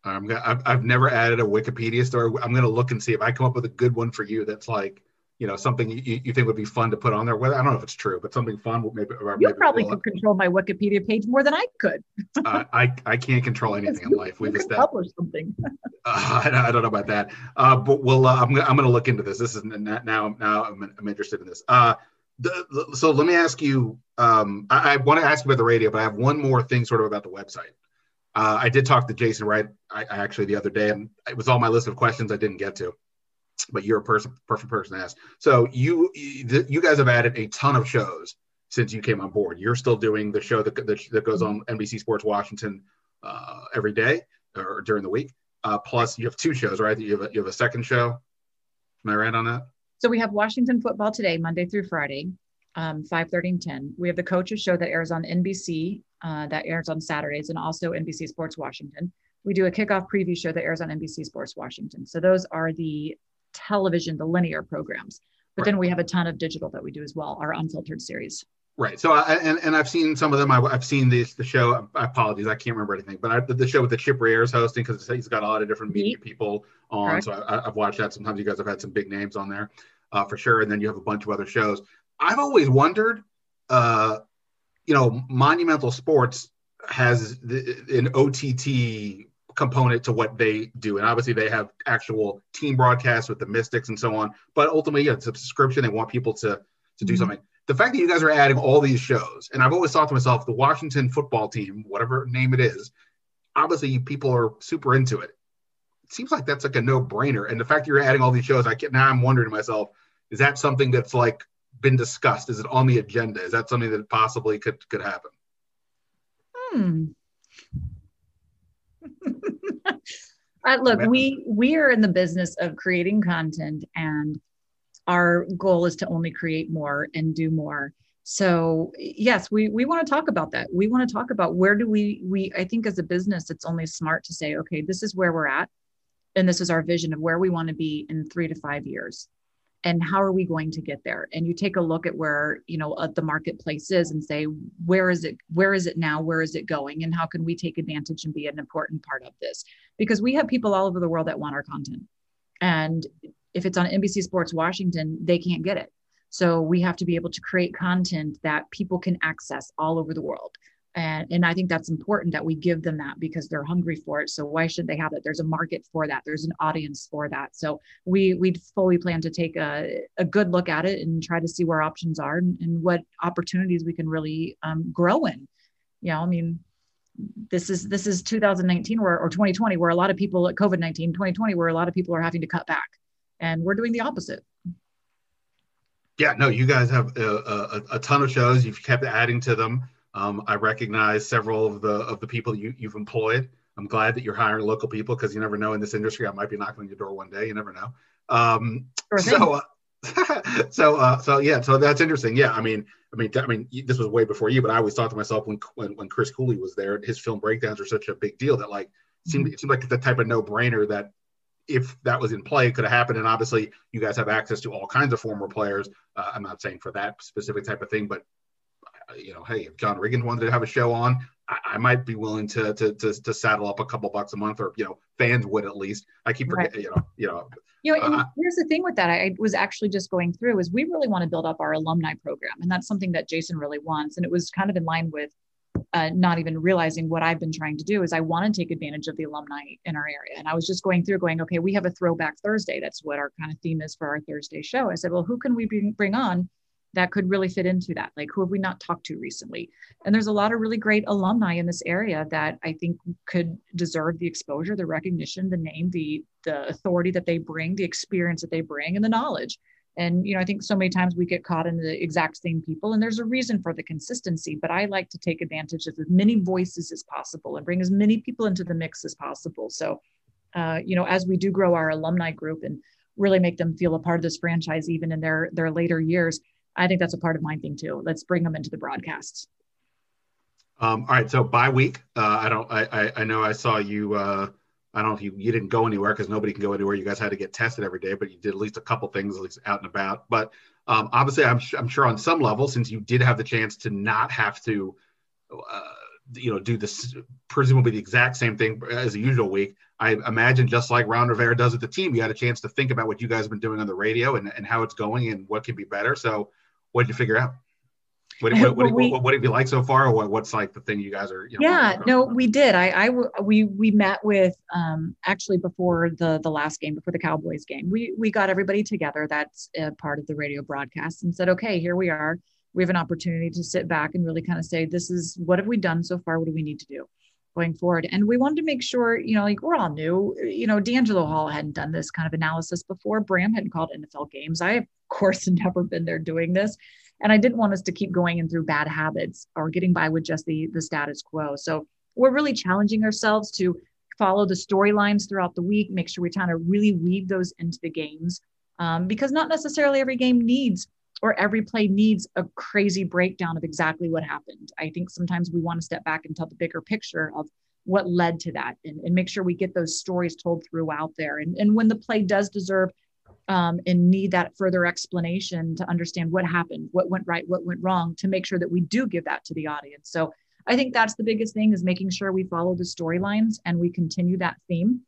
I'm gonna, I've, I've never added a Wikipedia story. I'm going to look and see if I come up with a good one for you. That's like, you know, something you, you think would be fun to put on there. Well, I don't know if it's true, but something fun. Maybe you maybe probably could control my Wikipedia page more than I could. uh, I I can't control anything in life. We've established something. uh, I, I, don't know about that, uh, but we'll. Uh, I'm I'm going to look into this. This is now now I'm, I'm interested in this. Uh, the, so let me ask you. Um, I, I want to ask you about the radio, but I have one more thing, sort of about the website. Uh, I did talk to Jason Wright. I, I, actually the other day, and it was on my list of questions I didn't get to. But you're a person, perfect person to ask. So you you guys have added a ton of shows since you came on board. You're still doing the show that that, that goes on NBC Sports Washington uh, every day or during the week. Uh, plus, you have two shows, right? You have a, you have a second show. Am I right on that? So we have Washington football today, Monday through Friday, um, 5:30 and 10. We have the coaches show that airs on NBC, uh, that airs on Saturdays, and also NBC Sports Washington. We do a kickoff preview show that airs on NBC Sports Washington. So those are the television, the linear programs. But right. then we have a ton of digital that we do as well, our unfiltered series. Right. So, I, and, and I've seen some of them. I, have seen this the show. I apologize, I can't remember anything, but I the show with the Chip Rears hosting because he's got a lot of different media people on. Correct. So I, have watched that. Sometimes you guys have had some big names on there, uh, for sure. And then you have a bunch of other shows. I've always wondered, uh, you know, Monumental Sports has the, an OTT component to what they do, and obviously they have actual team broadcasts with the Mystics and so on. But ultimately, yeah, it's a subscription. They want people to to do mm-hmm. something the fact that you guys are adding all these shows, and I've always thought to myself, the Washington football team, whatever name it is, obviously people are super into it. It seems like that's like a no-brainer. And the fact that you're adding all these shows, I get now I'm wondering to myself, is that something that's like been discussed? Is it on the agenda? Is that something that possibly could could happen? Hmm. uh, look, we we are in the business of creating content and our goal is to only create more and do more so yes we we want to talk about that we want to talk about where do we we i think as a business it's only smart to say okay this is where we're at and this is our vision of where we want to be in three to five years and how are we going to get there? And you take a look at where you know uh, the marketplace is and say where is it where is it now? Where is it going? And how can we take advantage and be an important part of this? Because we have people all over the world that want our content. And if it's on NBC Sports Washington, they can't get it. So we have to be able to create content that people can access all over the world. And, and I think that's important that we give them that because they're hungry for it. So why should they have it? There's a market for that. There's an audience for that. So we we fully plan to take a, a good look at it and try to see where options are and, and what opportunities we can really um, grow in. You know, I mean, this is this is 2019 where or 2020 where a lot of people at COVID-19, 2020 where a lot of people are having to cut back and we're doing the opposite yeah no you guys have a, a, a ton of shows you've kept adding to them um, i recognize several of the of the people you, you've employed i'm glad that you're hiring local people because you never know in this industry i might be knocking on your door one day you never know um, sure so uh, so uh, so yeah so that's interesting yeah i mean i mean i mean this was way before you but i always thought to myself when when, when chris cooley was there his film breakdowns are such a big deal that like seemed mm-hmm. it seemed like the type of no-brainer that if that was in play, it could have happened. And obviously, you guys have access to all kinds of former players. Uh, I'm not saying for that specific type of thing, but you know, hey, if John Riggins wanted to have a show on, I, I might be willing to, to, to to saddle up a couple bucks a month, or you know, fans would at least. I keep forgetting, right. you know, you know. You know, uh, here's the thing with that. I was actually just going through is we really want to build up our alumni program, and that's something that Jason really wants. And it was kind of in line with uh, not even realizing what I've been trying to do is I want to take advantage of the alumni in our area. And I was just going through going, okay, we have a throwback Thursday. That's what our kind of theme is for our Thursday show. I said, well, who can we bring on that could really fit into that? Like, who have we not talked to recently? And there's a lot of really great alumni in this area that I think could deserve the exposure, the recognition, the name, the the authority that they bring, the experience that they bring, and the knowledge. And, you know, I think so many times we get caught in the exact same people, and there's a reason for the consistency. But I like to take advantage of as many voices as possible and bring as many people into the mix as possible. So, uh, you know, as we do grow our alumni group and really make them feel a part of this franchise, even in their their later years, I think that's a part of my thing too. Let's bring them into the broadcasts. Um, all right, so by week, uh, I don't, I, I, I know I saw you. Uh, I don't know if you, you didn't go anywhere because nobody can go anywhere. You guys had to get tested every day, but you did at least a couple things, at least out and about. But um, obviously, I'm, I'm sure on some level, since you did have the chance to not have to, uh, you know, do this presumably the exact same thing as a usual week. I imagine just like Ron Rivera does with the team, you had a chance to think about what you guys have been doing on the radio and, and how it's going and what can be better. So, what did you figure out? What, what, what, we, what, what, have you liked so far? Or what, what's like the thing you guys are? You know, yeah, no, we did. I, I, we, we met with um, actually before the the last game, before the Cowboys game. We we got everybody together. That's a part of the radio broadcast, and said, okay, here we are. We have an opportunity to sit back and really kind of say, this is what have we done so far? What do we need to do? Going forward. And we wanted to make sure, you know, like we're all new. You know, DeAngelo Hall hadn't done this kind of analysis before. Bram hadn't called NFL games. I, of course, never been there doing this and i didn't want us to keep going in through bad habits or getting by with just the the status quo so we're really challenging ourselves to follow the storylines throughout the week make sure we kind of really weave those into the games um, because not necessarily every game needs or every play needs a crazy breakdown of exactly what happened i think sometimes we want to step back and tell the bigger picture of what led to that and, and make sure we get those stories told throughout there and, and when the play does deserve um, and need that further explanation to understand what happened, what went right, what went wrong, to make sure that we do give that to the audience. So I think that's the biggest thing is making sure we follow the storylines and we continue that theme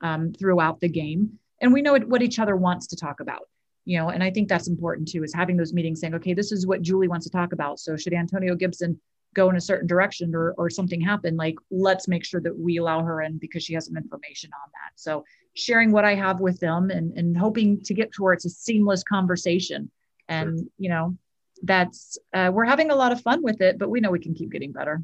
um, throughout the game. And we know what each other wants to talk about, you know, and I think that's important too, is having those meetings saying, okay, this is what Julie wants to talk about. So should Antonio Gibson go in a certain direction or, or something happen, like let's make sure that we allow her in because she has some information on that. So sharing what I have with them and, and hoping to get to where it's a seamless conversation. And, sure. you know, that's, uh, we're having a lot of fun with it, but we know we can keep getting better.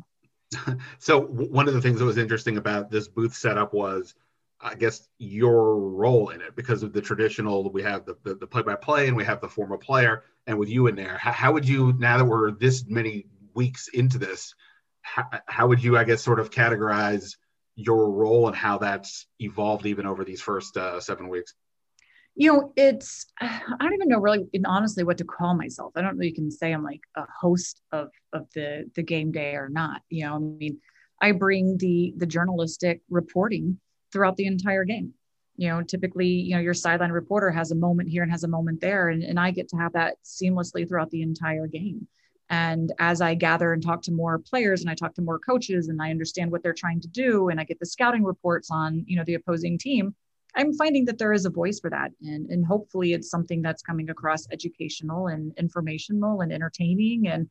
so one of the things that was interesting about this booth setup was, I guess your role in it because of the traditional, we have the, the, the play-by-play and we have the former player and with you in there, how, how would you, now that we're this many weeks into this, how, how would you, I guess, sort of categorize your role and how that's evolved even over these first uh, seven weeks? You know, it's I don't even know really honestly what to call myself. I don't know you can say I'm like a host of of the the game day or not. You know, I mean, I bring the the journalistic reporting throughout the entire game. You know, typically, you know, your sideline reporter has a moment here and has a moment there, and, and I get to have that seamlessly throughout the entire game. And as I gather and talk to more players and I talk to more coaches and I understand what they're trying to do and I get the scouting reports on, you know, the opposing team, I'm finding that there is a voice for that. And, and hopefully it's something that's coming across educational and informational and entertaining. And,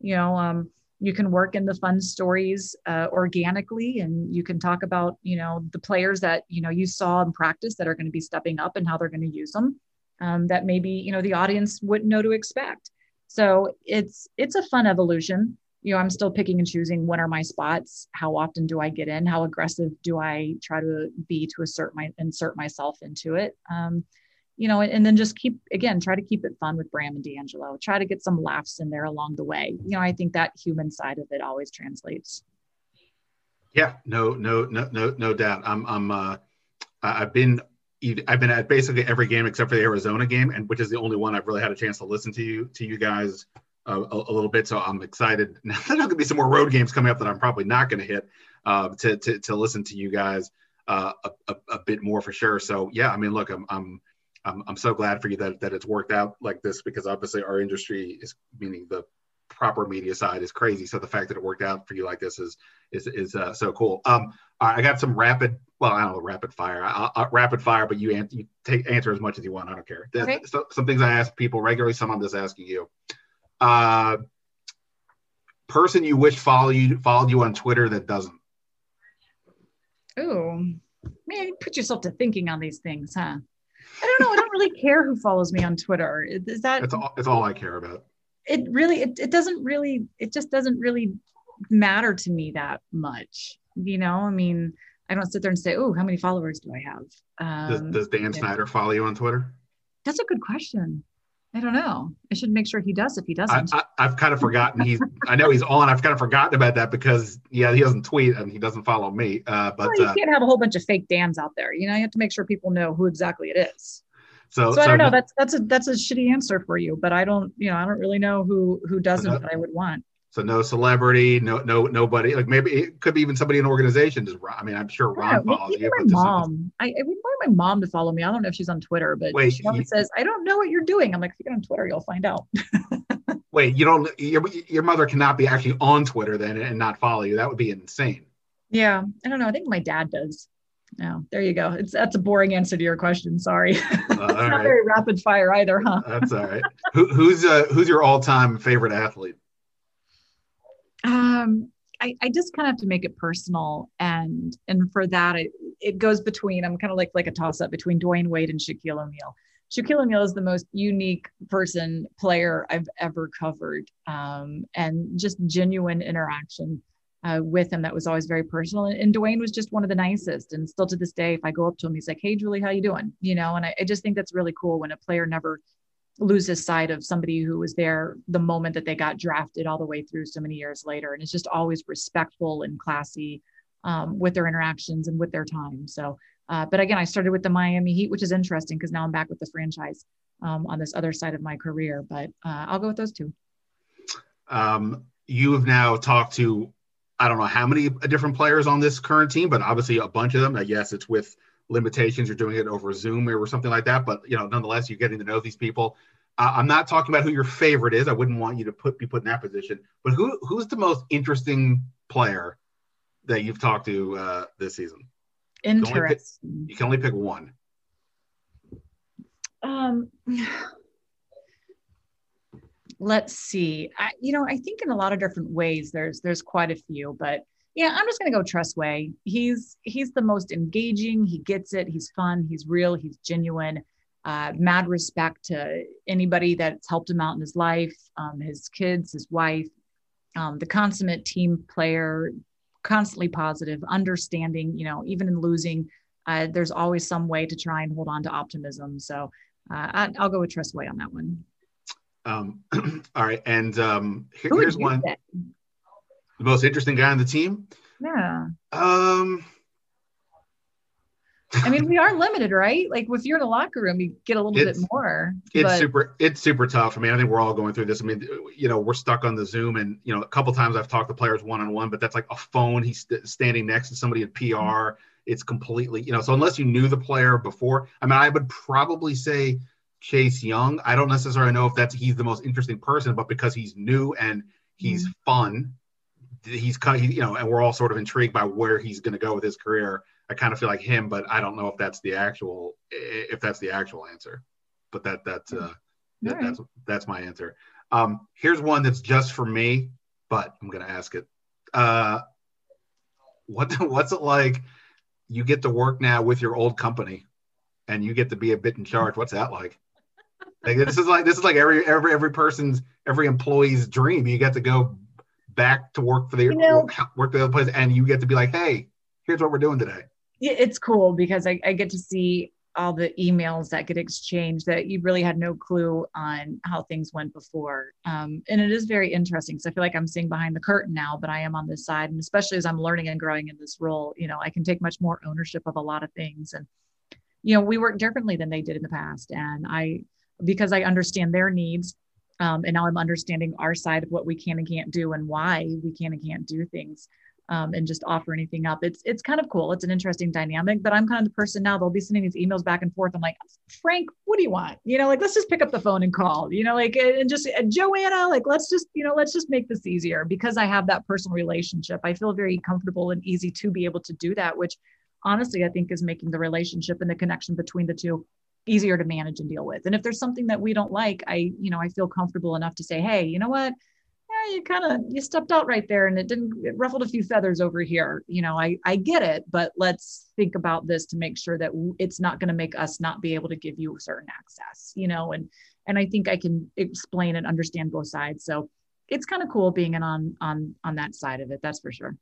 you know, um, you can work in the fun stories uh, organically and you can talk about, you know, the players that, you know, you saw in practice that are going to be stepping up and how they're going to use them um, that maybe, you know, the audience wouldn't know to expect. So it's it's a fun evolution. You know, I'm still picking and choosing when are my spots, how often do I get in, how aggressive do I try to be to assert my insert myself into it. Um, you know, and, then just keep again, try to keep it fun with Bram and DeAngelo. Try to get some laughs in there along the way. You know, I think that human side of it always translates. Yeah, no, no, no, no, no doubt. I'm, I'm, uh, I've been I've been at basically every game except for the Arizona game, and which is the only one I've really had a chance to listen to you to you guys uh, a, a, little bit. So I'm excited. Now there's going to be some more road games coming up that I'm probably not going to hit uh, to, to to listen to you guys uh, a, a, a, bit more for sure. So yeah, I mean, look, I'm I'm I'm, I'm so glad for you that that it's worked out like this because obviously our industry is meaning the proper media side is crazy. So the fact that it worked out for you like this is is is uh, so cool. Um, I got some rapid, well, I don't know, rapid fire, I, I, rapid fire, but you, answer, you take answer as much as you want. I don't care. Okay. So, some things I ask people regularly. Some I'm just asking you. Uh, person you wish follow you followed you on Twitter that doesn't. Oh, man, you put yourself to thinking on these things, huh? I don't know. I don't really care who follows me on Twitter. Is that? It's all. It's all I care about it really it, it doesn't really it just doesn't really matter to me that much you know i mean i don't sit there and say oh how many followers do i have um, does, does, dan snyder follow you on twitter that's a good question i don't know. I should make sure he does if he doesn't. I, have kind of forgotten he's i know he's on. I've kind of forgotten about that because yeah he doesn't tweet and he doesn't follow me uh, but well, you uh, can't have a whole bunch of fake dans out there you know? You have to make sure people know who exactly it is. So, so, I don't know. That's that's a that's a shitty answer for you, but I don't you know I don't really know who who doesn't that I would want. So no celebrity, no no nobody. Like maybe it could be even somebody in an organization. Just I mean, I'm sure Ron yeah, follows you. My mom. I, I would want my mom to follow me. I don't know if she's on Twitter, but Wait, she always you, says, "I don't know what you're doing." I'm like, if you get on Twitter, you'll find out. Wait, you don't. Your your mother cannot be actually on Twitter then and not follow you. That would be insane. Yeah, I don't know. I think my dad does. No, there you go. It's that's a boring answer to your question. Sorry, uh, it's not right. very rapid fire either, huh? that's all right. Who, who's uh, who's your all time favorite athlete? Um, I, I just kind of have to make it personal, and and for that, it, it goes between. I'm kind of like like a toss up between Dwyane Wade and Shaquille O'Neal. Shaquille O'Neal is the most unique person player I've ever covered, um, and just genuine interaction uh, with him that was always very personal. And, and, Dwyane was just one of the nicest. And still to this day, if I go up to him, he's like, "Hey, Julie, how you doing?" You know, and I, I just think that's really cool when a player never loses sight of somebody who was there the moment that they got drafted all the way through so many years later. And it's just always respectful and classy um, with their interactions and with their time. So, uh, but again, I started with the Miami Heat, which is interesting because now I'm back with the franchise um, on this other side of my career. But uh, I'll go with those two. Um, you have now talked to I don't know how many different players on this current team, but obviously a bunch of them. I guess it's with limitations. You're doing it over Zoom or something like that, but you know, nonetheless, you're getting to know these people. Uh, I'm not talking about who your favorite is. I wouldn't want you to put be put in that position. But who who's the most interesting player that you've talked to uh, this season? Interesting. You can only pick, you can only pick one. Um let's see. I, you know, I think in a lot of different ways, there's there's quite a few, but yeah, I'm just gonna go Tress Way. He's he's the most engaging. He gets it. He's fun. He's real. He's genuine. Uh, mad respect to anybody that's helped him out in his life, um, his kids, his wife, um, the consummate team player, constantly positive, understanding. You know, even in losing, uh, there's always some way to try and hold on to optimism. So uh, I, will go with Tress Way on that one. Um, all right, and um, here, here's one. The most interesting guy on the team. Yeah. Um. I mean, we are limited, right? Like if you're in the locker room, you get a little bit more. It's but... super. It's super tough. I mean, I think we're all going through this. I mean, you know, we're stuck on the Zoom, and you know, a couple times I've talked to players one on one, but that's like a phone. He's st- standing next to somebody at PR. Mm-hmm. It's completely, you know. So unless you knew the player before, I mean, I would probably say Chase Young. I don't necessarily know if that's he's the most interesting person, but because he's new and he's mm-hmm. fun, he's kind of, you know, and we're all sort of intrigued by where he's going to go with his career. I kind of feel like him, but I don't know if that's the actual if that's the actual answer. But that that's uh that, right. that's that's my answer. Um, here's one that's just for me, but I'm going to ask it. Uh, what what's it like? You get to work now with your old company, and you get to be a bit in charge. What's that like? Like this is like this is like every every every person's every employee's dream. You get to go back to work for the you know, work, the other place, and you get to be like, hey, here's what we're doing today. Yeah, it's cool because I, I get to see all the emails that get exchanged that you really had no clue on how things went before. Um, and it is very interesting. So I feel like I'm seeing behind the curtain now, but I am on this side. And especially as I'm learning and growing in this role, you know, I can take much more ownership of a lot of things. And, you know, we work differently than they did in the past. And I, because I understand their needs. Um, and now I'm understanding our side of what we can and can't do and why we can and can't do things. Um, and just offer anything up. It's it's kind of cool. It's an interesting dynamic. But I'm kind of the person now. They'll be sending these emails back and forth. I'm like, Frank, what do you want? You know, like let's just pick up the phone and call. You know, like and just uh, Joanna, like let's just you know let's just make this easier because I have that personal relationship. I feel very comfortable and easy to be able to do that, which honestly I think is making the relationship and the connection between the two easier to manage and deal with. And if there's something that we don't like, I, you know, I feel comfortable enough to say, hey, you know what? Yeah, you kind of you stepped out right there and it didn't it ruffled a few feathers over here. You know, I I get it, but let's think about this to make sure that it's not going to make us not be able to give you certain access, you know, and and I think I can explain and understand both sides. So it's kind of cool being in on on on that side of it. That's for sure.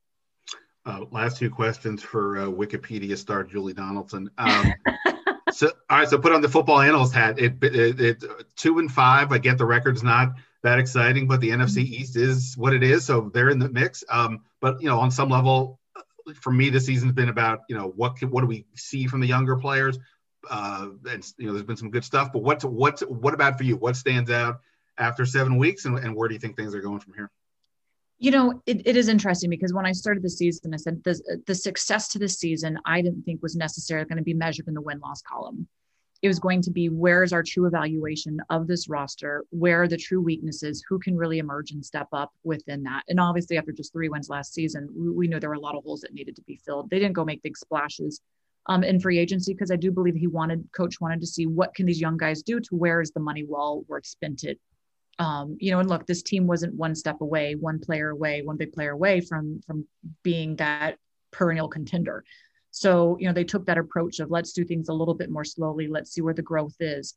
Uh, last two questions for uh, Wikipedia star Julie Donaldson. Um, so all right, so put on the football analyst hat. It, it, it, two and five. I get the record's not that exciting, but the NFC East is what it is. So they're in the mix. Um, but you know, on some level, for me, this season's been about you know what can, what do we see from the younger players, uh, and you know, there's been some good stuff. But what's what's what about for you? What stands out after seven weeks, and, and where do you think things are going from here? You know, it, it is interesting because when I started the season, I said the, the success to this season, I didn't think was necessarily going to be measured in the win loss column. It was going to be where is our true evaluation of this roster? Where are the true weaknesses? Who can really emerge and step up within that? And obviously, after just three wins last season, we, we knew there were a lot of holes that needed to be filled. They didn't go make big splashes um, in free agency because I do believe he wanted, coach wanted to see what can these young guys do to where is the money well worth spent it Um, you know, and look, this team wasn't one step away, one player away, one big player away from from being that perennial contender. So, you know, they took that approach of let's do things a little bit more slowly. Let's see where the growth is.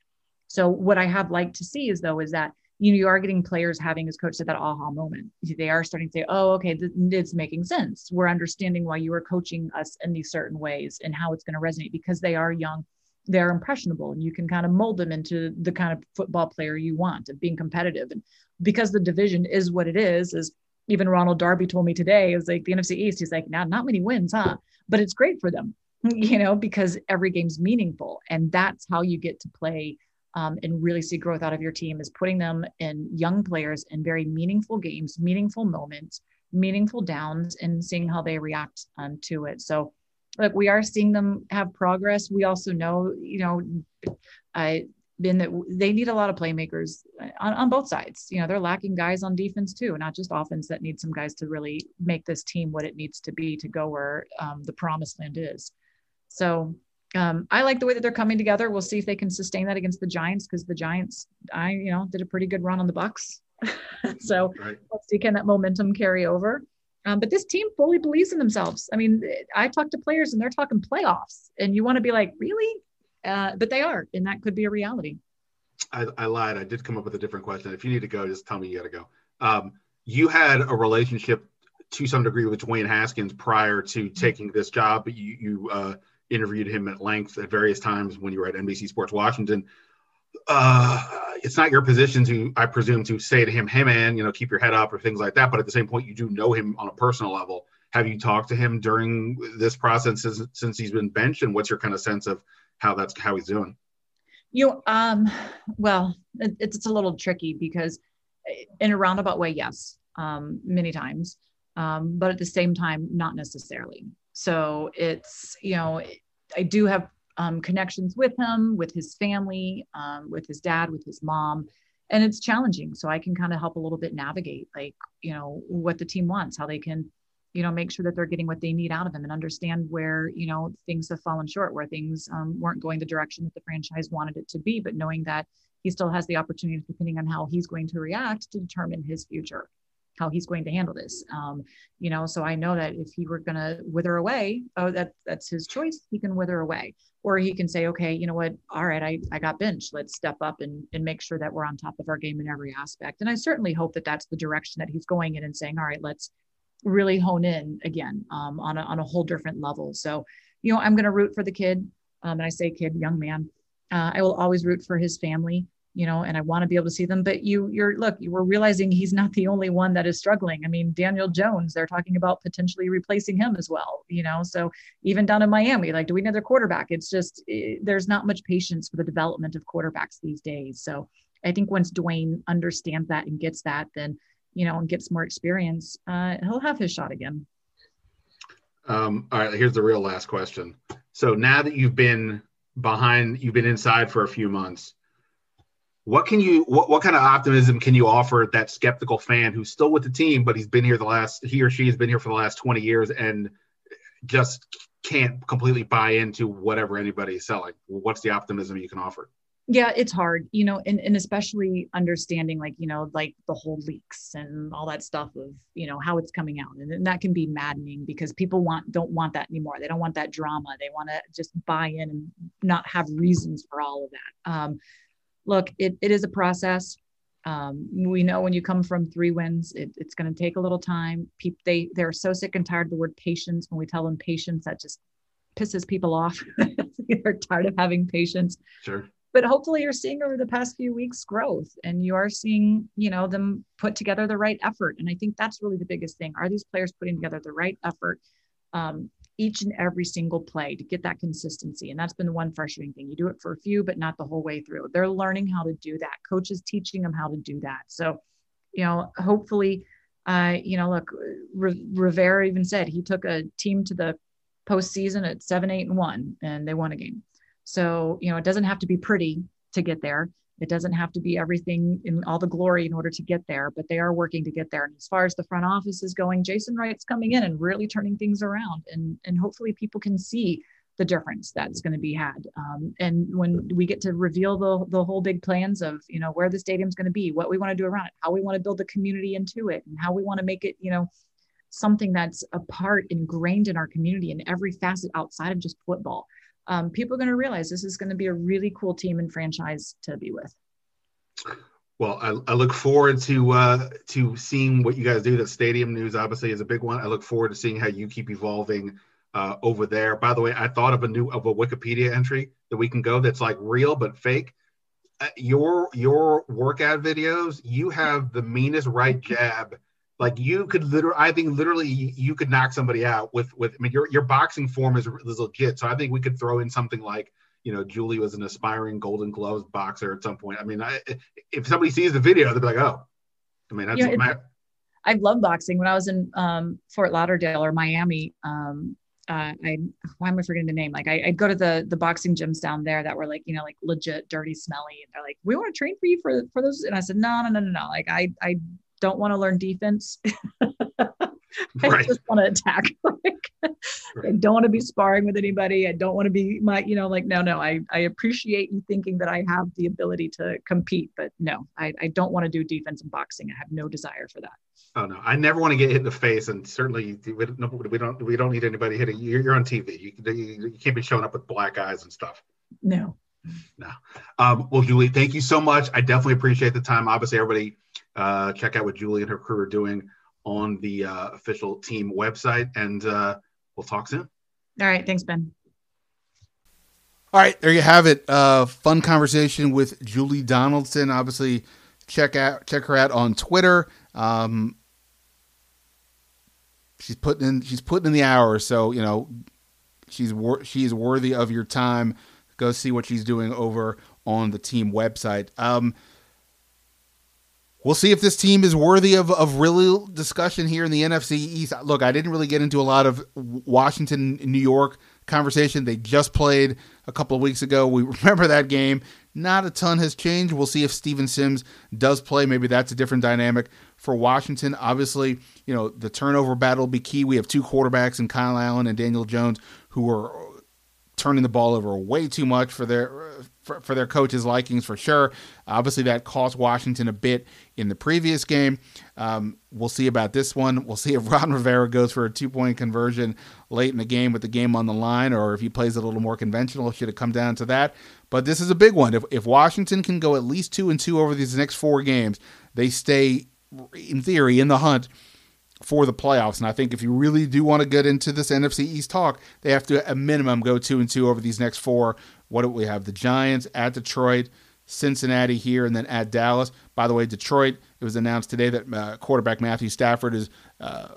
So, what I have liked to see is though is that you know you are getting players having, as coach said, that aha moment. They are starting to say, "Oh, okay, th- it's making sense. We're understanding why you are coaching us in these certain ways and how it's going to resonate because they are young." They're impressionable, and you can kind of mold them into the kind of football player you want of being competitive. And because the division is what it is, is even Ronald Darby told me today, is like the NFC East. He's like, now not many wins, huh? But it's great for them, you know, because every game's meaningful. And that's how you get to play um, and really see growth out of your team is putting them in young players in very meaningful games, meaningful moments, meaningful downs, and seeing how they react um, to it. So, look, we are seeing them have progress. We also know, you know, I been that they need a lot of playmakers uh, on, on both sides. You know, they're lacking guys on defense too, not just offense that need some guys to really make this team what it needs to be to go where um, the promised land is. So um, I like the way that they're coming together. We'll see if they can sustain that against the Giants because the Giants, I you know, did a pretty good run on the Bucs. so right. let's see can that momentum carry over. Um, but this team fully believes in themselves. I mean, I talk to players and they're talking playoffs, and you want to be like, really? Uh, but they are, and that could be a reality. I, I, lied. I did come up with a different question. If you need to go, just tell me you got to go. Um, you had a relationship to some degree with Dwayne Haskins prior to taking this job. You, you uh, interviewed him at length at various times when you were at NBC Sports Washington. Uh, it's not your position to, I presume, to say to him, "Hey, man, you know, keep your head up" or things like that. But at the same point, you do know him on a personal level. Have you talked to him during this process since, since he's been benched, and what's your kind of sense of how that's how he's doing. You um, well, it, it's it's a little tricky because in a roundabout way, yes, um, many times, um, but at the same time, not necessarily. So it's you know, I do have um, connections with him, with his family, um, with his dad, with his mom, and it's challenging. So I can kind of help a little bit navigate, like you know, what the team wants, how they can you know make sure that they're getting what they need out of him and understand where you know things have fallen short where things um, weren't going the direction that the franchise wanted it to be. But knowing that he still has the opportunity depending on how he's going to react to determine his future how he's going to handle this. Um, you know so i know that if he were going to wither away oh that that's his choice. He can wither away. Or he can say okay you know what? All right i, I got benched. Let's step up and, and make sure that we're on top of our game in every aspect. And i certainly hope that that's the direction that he's going in and saying all right let's really hone in again um, on, a, on a whole different level. So, you know, I'm going to root for the kid. Um, and I say kid, young man. Uh, I will always root for his family, you know, and I want to be able to see them. But you, you're look, you were realizing he's not the only one that is struggling. I mean, Daniel Jones, they're talking about potentially replacing him as well, you know. So even down in Miami, like, do we need another quarterback? It's just it, there's not much patience for the development of quarterbacks these days. So I think once Dwayne understands that and gets that, then you know, and gets more experience, uh, he'll have his shot again. Um, all right, here's the real last question. So now that you've been behind, you've been inside for a few months. What can you, what, what kind of optimism can you offer that skeptical fan who's still with the team, but he's been here the last, he or she has been here for the last 20 years and just can't completely buy into whatever anybody is selling? What's the optimism you can offer? yeah it's hard you know and, and especially understanding like you know like the whole leaks and all that stuff of you know how it's coming out and, and that can be maddening because people want don't want that anymore they don't want that drama they want to just buy in and not have reasons for all of that um, look it, it is a process. Um, we know when you come from three wins it, it's going to take a little time. People they they're so sick and tired of the word patience. When we tell them patience that just pisses people off. They're tired of having patience. Sure. But hopefully you're seeing over the past few weeks growth and you are seeing you know them put together the right effort. And i think that's really the biggest thing. Are these players putting together the right effort? Um, each and every single play to get that consistency and that's been the one frustrating thing. You do it for a few but not the whole way through. They're learning how to do that. Coaches teaching them how to do that. So you know hopefully uh, you know look rivera even said he took a team to the postseason at seven eight and one and they won a game. So, you know, it doesn't have to be pretty to get there. It doesn't have to be everything in all the glory in order to get there, but they are working to get there. And as far as the front office is going, Jason Wright's coming in and really turning things around. And, and hopefully people can see the difference that's going to be had. Um, and when we get to reveal the the whole big plans of you know where the stadium's going to be, what we want to do around it, how we want to build the community into it, and how we want to make it you know something that's a part ingrained in our community in every facet outside of just football. Um, people are going to realize this is going to be a really cool team and franchise to be with. Well, I, I look forward to uh, to seeing what you guys do. The stadium news obviously is a big one. I look forward to seeing how you keep evolving uh, over there. By the way, I thought of a new of a Wikipedia entry that we can go that's like real but fake. Uh, your your workout videos, you have the meanest right jab. Like you could literally, I think literally you could knock somebody out with with. I mean, your your boxing form is, is legit. So I think we could throw in something like you know, Julie was an aspiring Golden Gloves boxer at some point. I mean, I, if somebody sees the video, they'll be like, oh, I mean, that's yeah, my. I love boxing. When I was in um, Fort Lauderdale or Miami, um, uh, I why am I forgetting the name? Like I, would go to the the boxing gyms down there that were like you know like legit dirty, smelly, and they're like, we want to train for you for for those. And I said, no, no, no, no, no. Like I I don't want to learn defense. I right. just want to attack. like, right. I don't want to be sparring with anybody. I don't want to be my, you know, like, no, no, I, I appreciate you thinking that I have the ability to compete, but no, I, I don't want to do defense and boxing. I have no desire for that. Oh no, I never want to get hit in the face, and certainly we don't we don't, we don't need anybody hitting you. You're on TV. You, you, you can't be showing up with black eyes and stuff. No. No. Um, well, Julie, thank you so much. I definitely appreciate the time. Obviously, everybody uh, check out what Julie and her crew are doing on the uh, official team website. And uh, we'll talk soon. All right. Thanks, Ben. All right, there you have it. Uh, fun conversation with Julie Donaldson. Obviously, check out check her out on Twitter. Um, she's putting in she's putting in the hours, so you know she's wor- she's worthy of your time. Go see what she's doing over on the team website. Um, We'll see if this team is worthy of, of real discussion here in the NFC East. Look, I didn't really get into a lot of Washington, New York conversation. They just played a couple of weeks ago. We remember that game. Not a ton has changed. We'll see if Steven Sims does play. Maybe that's a different dynamic for Washington. Obviously, you know, the turnover battle will be key. We have two quarterbacks in Kyle Allen and Daniel Jones who are turning the ball over way too much for their for, for their coach's likings for sure. Obviously, that cost Washington a bit in the previous game. Um, we'll see about this one. We'll see if Ron Rivera goes for a two point conversion late in the game with the game on the line, or if he plays a little more conventional. Should it come down to that? But this is a big one. If, if Washington can go at least two and two over these next four games, they stay in theory in the hunt for the playoffs. And I think if you really do want to get into this NFC East talk, they have to, at minimum, go two and two over these next four. What do we have? The Giants at Detroit, Cincinnati here, and then at Dallas. By the way, Detroit, it was announced today that uh, quarterback Matthew Stafford is uh,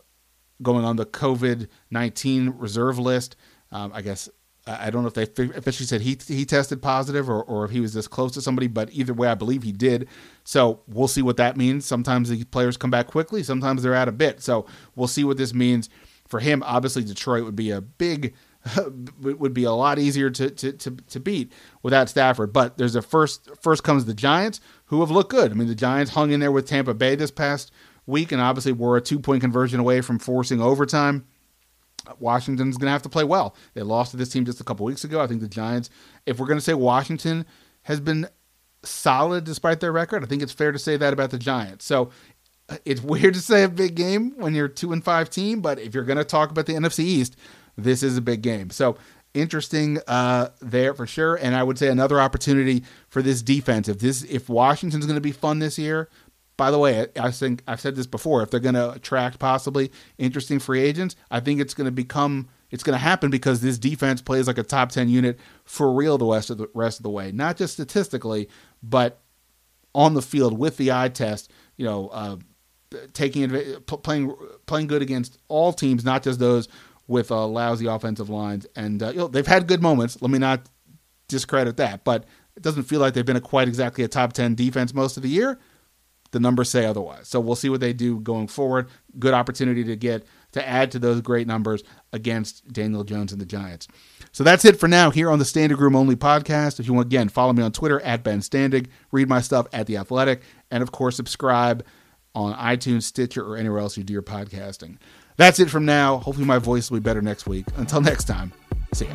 going on the COVID 19 reserve list. Um, I guess I don't know if they officially said he he tested positive or, or if he was this close to somebody, but either way, I believe he did. So we'll see what that means. Sometimes the players come back quickly, sometimes they're out a bit. So we'll see what this means for him. Obviously, Detroit would be a big would be a lot easier to, to, to, to beat without Stafford. But there's a first first comes the Giants, who have looked good. I mean, the Giants hung in there with Tampa Bay this past week, and obviously were a two point conversion away from forcing overtime. Washington's going to have to play well. They lost to this team just a couple weeks ago. I think the Giants, if we're going to say Washington has been solid despite their record, I think it's fair to say that about the Giants. So it's weird to say a big game when you're two and five team, but if you're going to talk about the NFC East, this is a big game. So interesting uh, there for sure. And I would say another opportunity for this defense. If this if Washington's going to be fun this year, by the way, I think I've said this before. If they're going to attract possibly interesting free agents, I think it's going to become it's going to happen because this defense plays like a top ten unit for real the rest of the rest of the way, not just statistically, but on the field with the eye test. You know, uh, taking playing playing good against all teams, not just those with uh, lousy offensive lines. And uh, you know, they've had good moments. Let me not discredit that, but it doesn't feel like they've been a quite exactly a top ten defense most of the year the numbers say otherwise. So we'll see what they do going forward. Good opportunity to get to add to those great numbers against Daniel Jones and the Giants. So that's it for now here on the Standig Room Only podcast. If you want, again, follow me on Twitter at Ben Standig, read my stuff at The Athletic, and of course, subscribe on iTunes, Stitcher, or anywhere else you do your podcasting. That's it from now. Hopefully, my voice will be better next week. Until next time, see ya.